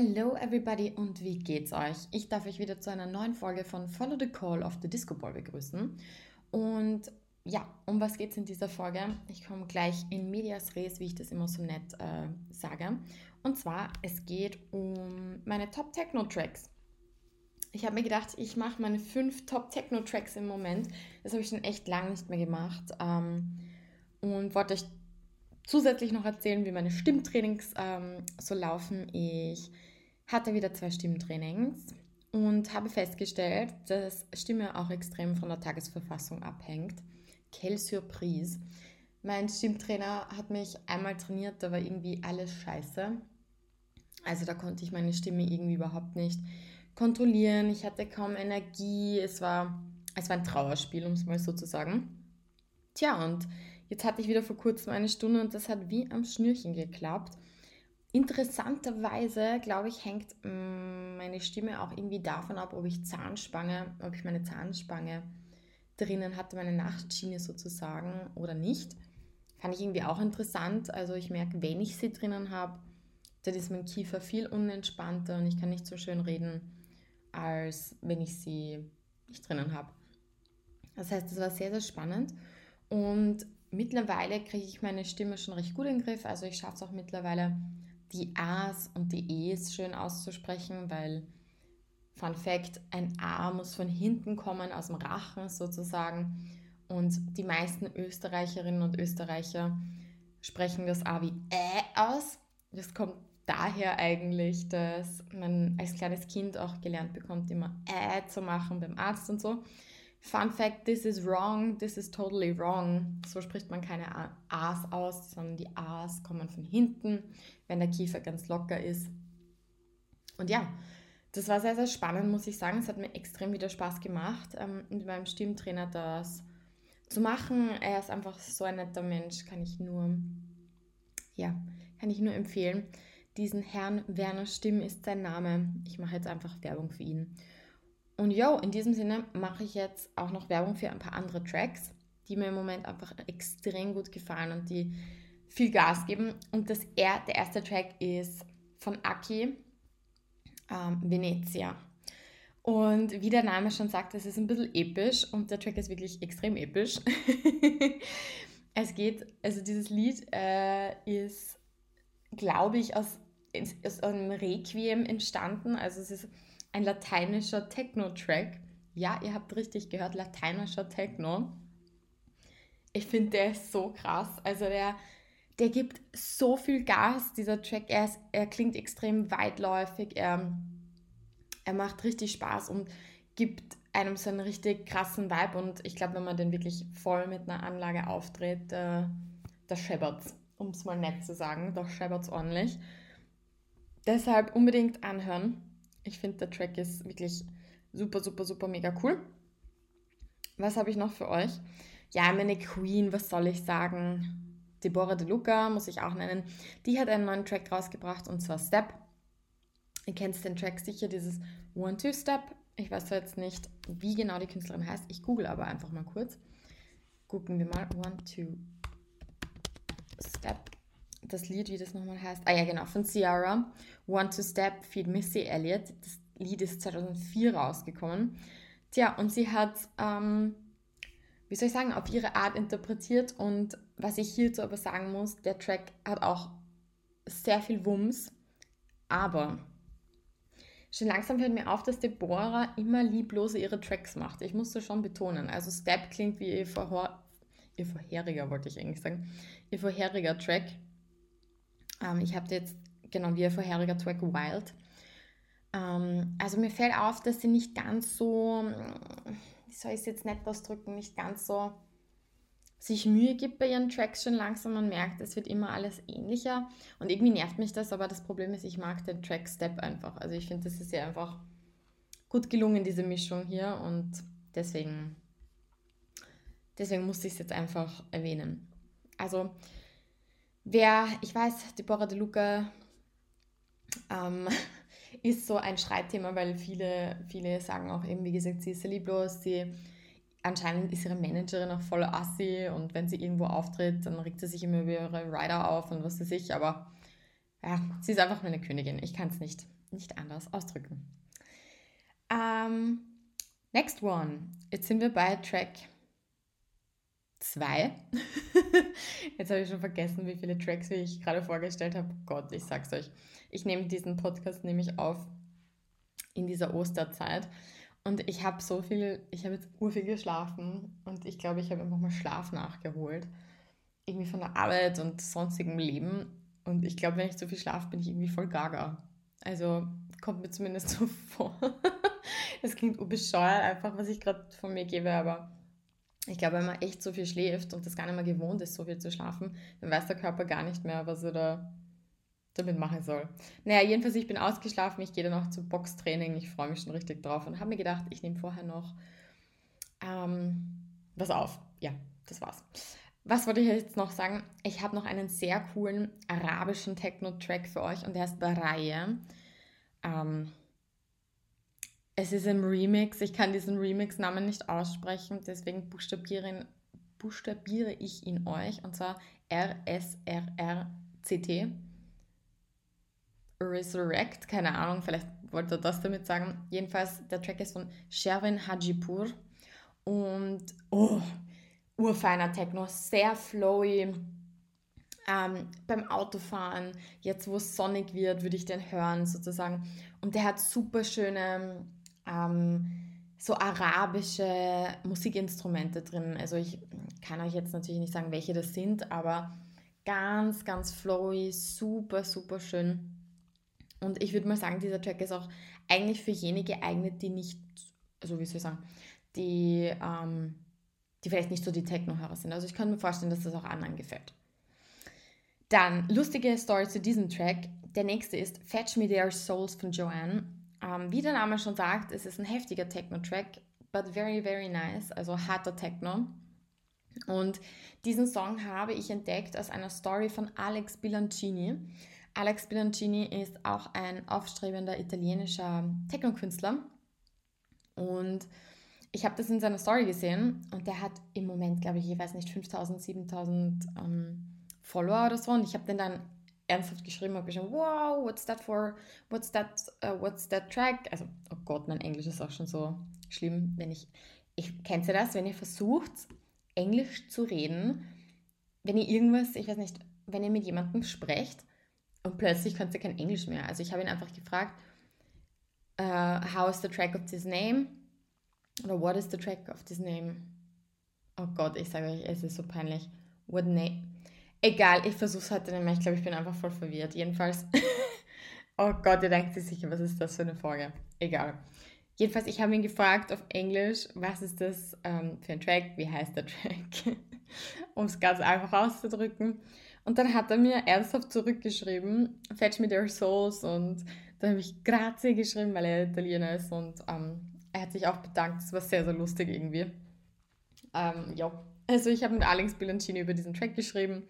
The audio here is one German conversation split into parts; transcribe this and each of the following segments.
Hello everybody und wie geht's euch? Ich darf euch wieder zu einer neuen Folge von Follow the Call of the Disco Ball begrüßen. Und ja, um was geht's in dieser Folge? Ich komme gleich in Medias Res, wie ich das immer so nett äh, sage. Und zwar, es geht um meine Top Techno Tracks. Ich habe mir gedacht, ich mache meine fünf Top Techno Tracks im Moment. Das habe ich schon echt lange nicht mehr gemacht. Ähm, und wollte euch zusätzlich noch erzählen, wie meine Stimmtrainings ähm, so laufen. Ich hatte wieder zwei Stimmtrainings und habe festgestellt, dass Stimme auch extrem von der Tagesverfassung abhängt. Quelle Surprise. Mein Stimmtrainer hat mich einmal trainiert, da war irgendwie alles scheiße. Also da konnte ich meine Stimme irgendwie überhaupt nicht kontrollieren. Ich hatte kaum Energie. Es war, es war ein Trauerspiel, um es mal so zu sagen. Tja, und Jetzt hatte ich wieder vor kurzem eine Stunde und das hat wie am Schnürchen geklappt. Interessanterweise, glaube ich, hängt mm, meine Stimme auch irgendwie davon ab, ob ich Zahnspange, ob ich meine Zahnspange drinnen hatte, meine Nachtschiene sozusagen oder nicht. Fand ich irgendwie auch interessant. Also ich merke, wenn ich sie drinnen habe, dann ist mein Kiefer viel unentspannter und ich kann nicht so schön reden, als wenn ich sie nicht drinnen habe. Das heißt, das war sehr, sehr spannend. Und mittlerweile kriege ich meine Stimme schon recht gut in den Griff. Also ich schaffe es auch mittlerweile, die A's und die E's schön auszusprechen, weil, Fun Fact, ein A muss von hinten kommen, aus dem Rachen sozusagen. Und die meisten Österreicherinnen und Österreicher sprechen das A wie Ä aus. Das kommt daher eigentlich, dass man als kleines Kind auch gelernt bekommt, immer Ä zu machen beim Arzt und so. Fun Fact, this is wrong, this is totally wrong. So spricht man keine A's aus, sondern die A's kommen von hinten, wenn der Kiefer ganz locker ist. Und ja, das war sehr, sehr spannend, muss ich sagen. Es hat mir extrem wieder Spaß gemacht, ähm, mit meinem Stimmtrainer das zu machen. Er ist einfach so ein netter Mensch, kann ich nur, ja, kann ich nur empfehlen. Diesen Herrn Werner Stimm ist sein Name. Ich mache jetzt einfach Werbung für ihn. Und jo, in diesem Sinne mache ich jetzt auch noch Werbung für ein paar andere Tracks, die mir im Moment einfach extrem gut gefallen und die viel Gas geben. Und das er, der erste Track ist von Aki, ähm, Venezia. Und wie der Name schon sagt, es ist ein bisschen episch und der Track ist wirklich extrem episch. es geht, also dieses Lied äh, ist, glaube ich, aus, aus einem Requiem entstanden. Also es ist ein lateinischer Techno-Track. Ja, ihr habt richtig gehört, lateinischer Techno. Ich finde, der ist so krass. Also der, der gibt so viel Gas, dieser Track. Er, ist, er klingt extrem weitläufig. Er, er macht richtig Spaß und gibt einem so einen richtig krassen Vibe. Und ich glaube, wenn man den wirklich voll mit einer Anlage auftritt, äh, da scheppert's, um es mal nett zu sagen. Da scheppert's ordentlich. Deshalb unbedingt anhören. Ich finde, der Track ist wirklich super, super, super mega cool. Was habe ich noch für euch? Ja, meine Queen, was soll ich sagen? Deborah De Luca muss ich auch nennen. Die hat einen neuen Track rausgebracht und zwar Step. Ihr kennt den Track sicher, dieses One-Two-Step. Ich weiß zwar jetzt nicht, wie genau die Künstlerin heißt. Ich google aber einfach mal kurz. Gucken wir mal. One-Two-Step das Lied, wie das nochmal heißt. Ah ja, genau, von Ciara. Want to Step, Feed Missy Elliott. Das Lied ist 2004 rausgekommen. Tja, und sie hat, ähm, wie soll ich sagen, auf ihre Art interpretiert. Und was ich hierzu aber sagen muss, der Track hat auch sehr viel Wumms. Aber schon langsam fällt mir auf, dass Deborah immer lieblose ihre Tracks macht. Ich muss das schon betonen. Also Step klingt wie ihr, vorher, ihr vorheriger, wollte ich eigentlich sagen, ihr vorheriger Track. Ähm, ich habe jetzt, genau wie ihr vorheriger Track, Wild. Ähm, also mir fällt auf, dass sie nicht ganz so, wie soll ich es jetzt nett ausdrücken, nicht ganz so sich Mühe gibt bei ihren Tracks schon langsam. Man merkt, es wird immer alles ähnlicher. Und irgendwie nervt mich das, aber das Problem ist, ich mag den Track Step einfach. Also ich finde, das ist ja einfach gut gelungen, diese Mischung hier. Und deswegen, deswegen musste ich es jetzt einfach erwähnen. Also Wer, ich weiß, Deborah De Luca ähm, ist so ein Streitthema, weil viele, viele sagen auch eben, wie gesagt, sie ist lieblos, sie anscheinend ist ihre Managerin auch voll assi und wenn sie irgendwo auftritt, dann regt sie sich immer über ihre Rider auf und was weiß ich, aber ja, sie ist einfach meine Königin. Ich kann es nicht, nicht anders ausdrücken. Ähm, next one. Jetzt sind wir bei Track 2. Jetzt habe ich schon vergessen, wie viele Tracks wie ich gerade vorgestellt habe. Gott, ich sag's euch. Ich nehme diesen Podcast nämlich auf in dieser Osterzeit. Und ich habe so viel, ich habe jetzt urviel geschlafen und ich glaube, ich habe einfach mal Schlaf nachgeholt. Irgendwie von der Arbeit und sonstigem Leben. Und ich glaube, wenn ich zu viel schlafe, bin ich irgendwie voll gaga. Also kommt mir zumindest so vor. Es klingt bescheuert, einfach, was ich gerade von mir gebe, aber ich glaube, wenn man echt so viel schläft und das gar nicht mehr gewohnt ist, so viel zu schlafen, dann weiß der Körper gar nicht mehr, was er da damit machen soll. Naja, jedenfalls, ich bin ausgeschlafen, ich gehe dann auch zum Boxtraining, ich freue mich schon richtig drauf und habe mir gedacht, ich nehme vorher noch ähm, was auf. Ja, das war's. Was wollte ich jetzt noch sagen? Ich habe noch einen sehr coolen arabischen Techno-Track für euch und der heißt Baraye. Ähm, es ist ein Remix, ich kann diesen Remix-Namen nicht aussprechen, deswegen buchstabiere, buchstabiere ich ihn euch und zwar R-S-R-R-C-T. Resurrect, keine Ahnung, vielleicht wollte er das damit sagen. Jedenfalls, der Track ist von Sherwin Hajipur und oh, urfeiner Techno, sehr flowy. Ähm, beim Autofahren, jetzt wo es sonnig wird, würde ich den hören sozusagen. Und der hat super schöne, ähm, so arabische Musikinstrumente drin. Also ich kann euch jetzt natürlich nicht sagen, welche das sind, aber ganz, ganz flowy, super, super schön. Und ich würde mal sagen, dieser Track ist auch eigentlich für jene geeignet, die nicht, also wie soll ich sagen, die, ähm, die vielleicht nicht so die Techno-Hörer sind. Also ich kann mir vorstellen, dass das auch anderen gefällt. Dann, lustige Story zu diesem Track. Der nächste ist Fetch Me Their Souls von Joanne. Ähm, wie der Name schon sagt, es ist ein heftiger Techno-Track, but very, very nice, also harter Techno. Und diesen Song habe ich entdeckt aus einer Story von Alex Bilancini. Alex Bilancini ist auch ein aufstrebender italienischer Techno-Künstler. Und ich habe das in seiner Story gesehen und der hat im Moment, glaube ich, ich weiß nicht, 5000, 7000 ähm, Follower oder so. Und ich habe den dann ernsthaft geschrieben, habe geschrieben, wow, what's that for, what's that, uh, what's that track? Also, oh Gott, mein Englisch ist auch schon so schlimm, wenn ich, ich kennt ihr das, wenn ihr versucht, Englisch zu reden, wenn ihr irgendwas, ich weiß nicht, wenn ihr mit jemandem sprecht und plötzlich könnt ihr kein Englisch mehr. Also ich habe ihn einfach gefragt, uh, how is the track of this name? Oder what is the track of this name? Oh Gott, ich sage euch, es ist so peinlich. What name? Egal, ich versuche es heute nicht mehr. Ich glaube, ich bin einfach voll verwirrt. Jedenfalls. oh Gott, ihr denkt sich sicher, was ist das für eine Folge? Egal. Jedenfalls, ich habe ihn gefragt auf Englisch, was ist das ähm, für ein Track? Wie heißt der Track? um es ganz einfach auszudrücken. Und dann hat er mir ernsthaft zurückgeschrieben, Fetch me their souls. Und dann habe ich Grazie geschrieben, weil er Italiener ist. Und ähm, er hat sich auch bedankt. Das war sehr, sehr lustig irgendwie. Ähm, ja, also ich habe mit Alex Bilancini über diesen Track geschrieben.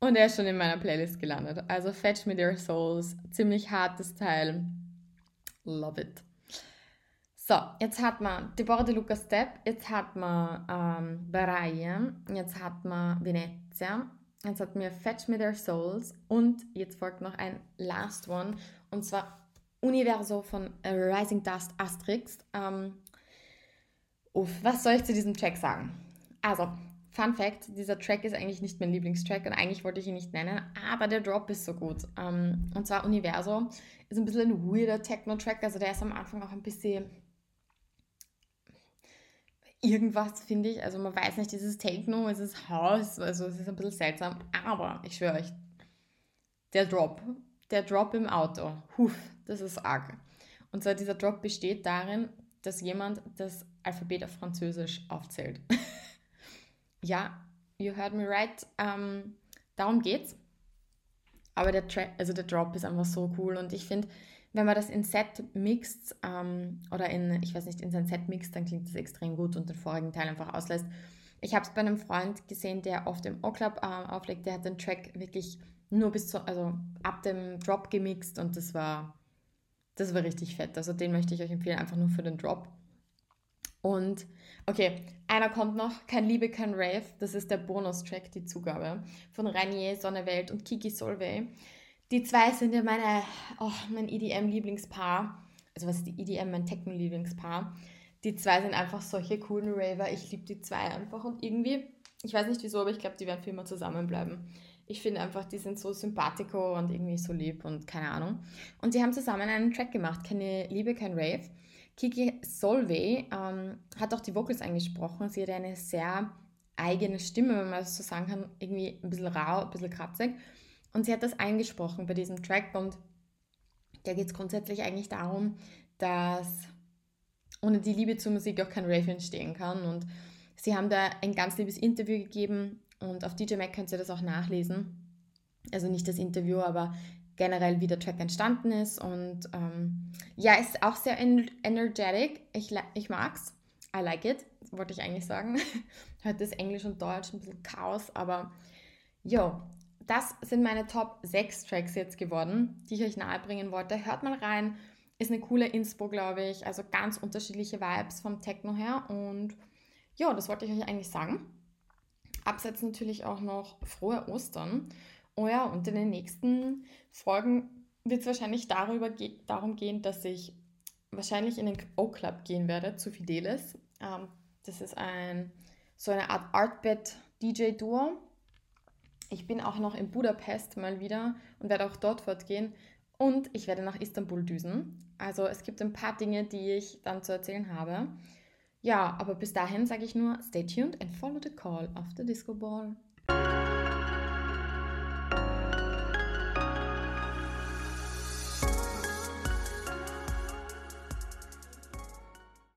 Und er ist schon in meiner Playlist gelandet. Also Fetch Me Their Souls, ziemlich hartes Teil. Love it. So, jetzt hat man Deborah de Luca Step, jetzt hat man ähm, Baraia, jetzt hat man Venezia, Jetzt hat mir Fetch Me Their Souls und jetzt folgt noch ein Last One und zwar Universo von Rising Dust Asterix. Ähm, uff, was soll ich zu diesem Track sagen? Also, Fun Fact: Dieser Track ist eigentlich nicht mein Lieblingstrack und eigentlich wollte ich ihn nicht nennen, aber der Drop ist so gut. Ähm, und zwar Universo ist ein bisschen ein weirder Techno-Track, also der ist am Anfang auch ein bisschen irgendwas, finde ich. Also man weiß nicht, ist es Techno, ist es House, also es ist ein bisschen seltsam. Aber ich schwöre euch, der Drop, der Drop im Auto, huf, das ist arg. Und zwar dieser Drop besteht darin, dass jemand das Alphabet auf Französisch aufzählt. ja, you heard me right. Ähm, darum geht's. Aber der, Tra also der Drop ist einfach so cool und ich finde, wenn man das in Set mixt ähm, oder in, ich weiß nicht, in sein Set mixt, dann klingt das extrem gut und den vorigen Teil einfach auslässt. Ich habe es bei einem Freund gesehen, der oft im O-Club äh, auflegt, der hat den Track wirklich nur bis zu, also ab dem Drop gemixt und das war, das war richtig fett. Also den möchte ich euch empfehlen, einfach nur für den Drop. Und okay, einer kommt noch, Kein Liebe, kein Rave. Das ist der Bonustrack, die Zugabe von Rainier, Sonnewelt und Kiki Solvay. Die zwei sind ja meine, oh, mein EDM-Lieblingspaar. Also was ist die EDM, mein Techno-Lieblingspaar. Die zwei sind einfach solche coolen Raver. Ich liebe die zwei einfach und irgendwie, ich weiß nicht wieso, aber ich glaube, die werden für immer zusammenbleiben. Ich finde einfach, die sind so sympathico und irgendwie so lieb und keine Ahnung. Und sie haben zusammen einen Track gemacht, keine Liebe, kein Rave. Kiki Solvay ähm, hat auch die Vocals eingesprochen. Sie hat eine sehr eigene Stimme, wenn man das so sagen kann, irgendwie ein bisschen rau, ein bisschen kratzig. Und sie hat das eingesprochen bei diesem Track und da geht es grundsätzlich eigentlich darum, dass ohne die Liebe zur Musik auch kein Rave entstehen kann. Und sie haben da ein ganz liebes Interview gegeben und auf DJ Mac könnt ihr das auch nachlesen. Also nicht das Interview, aber generell, wie der Track entstanden ist. Und ähm, ja, ist auch sehr energetic. Ich, ich mag's. I like it, wollte ich eigentlich sagen. Heute ist Englisch und Deutsch ein bisschen Chaos, aber jo, das sind meine Top 6 Tracks jetzt geworden, die ich euch nahebringen wollte. Hört mal rein. Ist eine coole Inspo, glaube ich. Also ganz unterschiedliche Vibes vom Techno her. Und ja, das wollte ich euch eigentlich sagen. Abseits natürlich auch noch frohe Ostern. Oh ja, und in den nächsten Folgen wird es wahrscheinlich darüber ge darum gehen, dass ich wahrscheinlich in den O-Club gehen werde zu Fidelis. Ähm, das ist ein so eine Art Artbed-DJ-Duo. Ich bin auch noch in Budapest mal wieder und werde auch dort fortgehen. Und ich werde nach Istanbul düsen. Also es gibt ein paar Dinge, die ich dann zu erzählen habe. Ja, aber bis dahin sage ich nur, stay tuned and follow the call of the Disco Ball.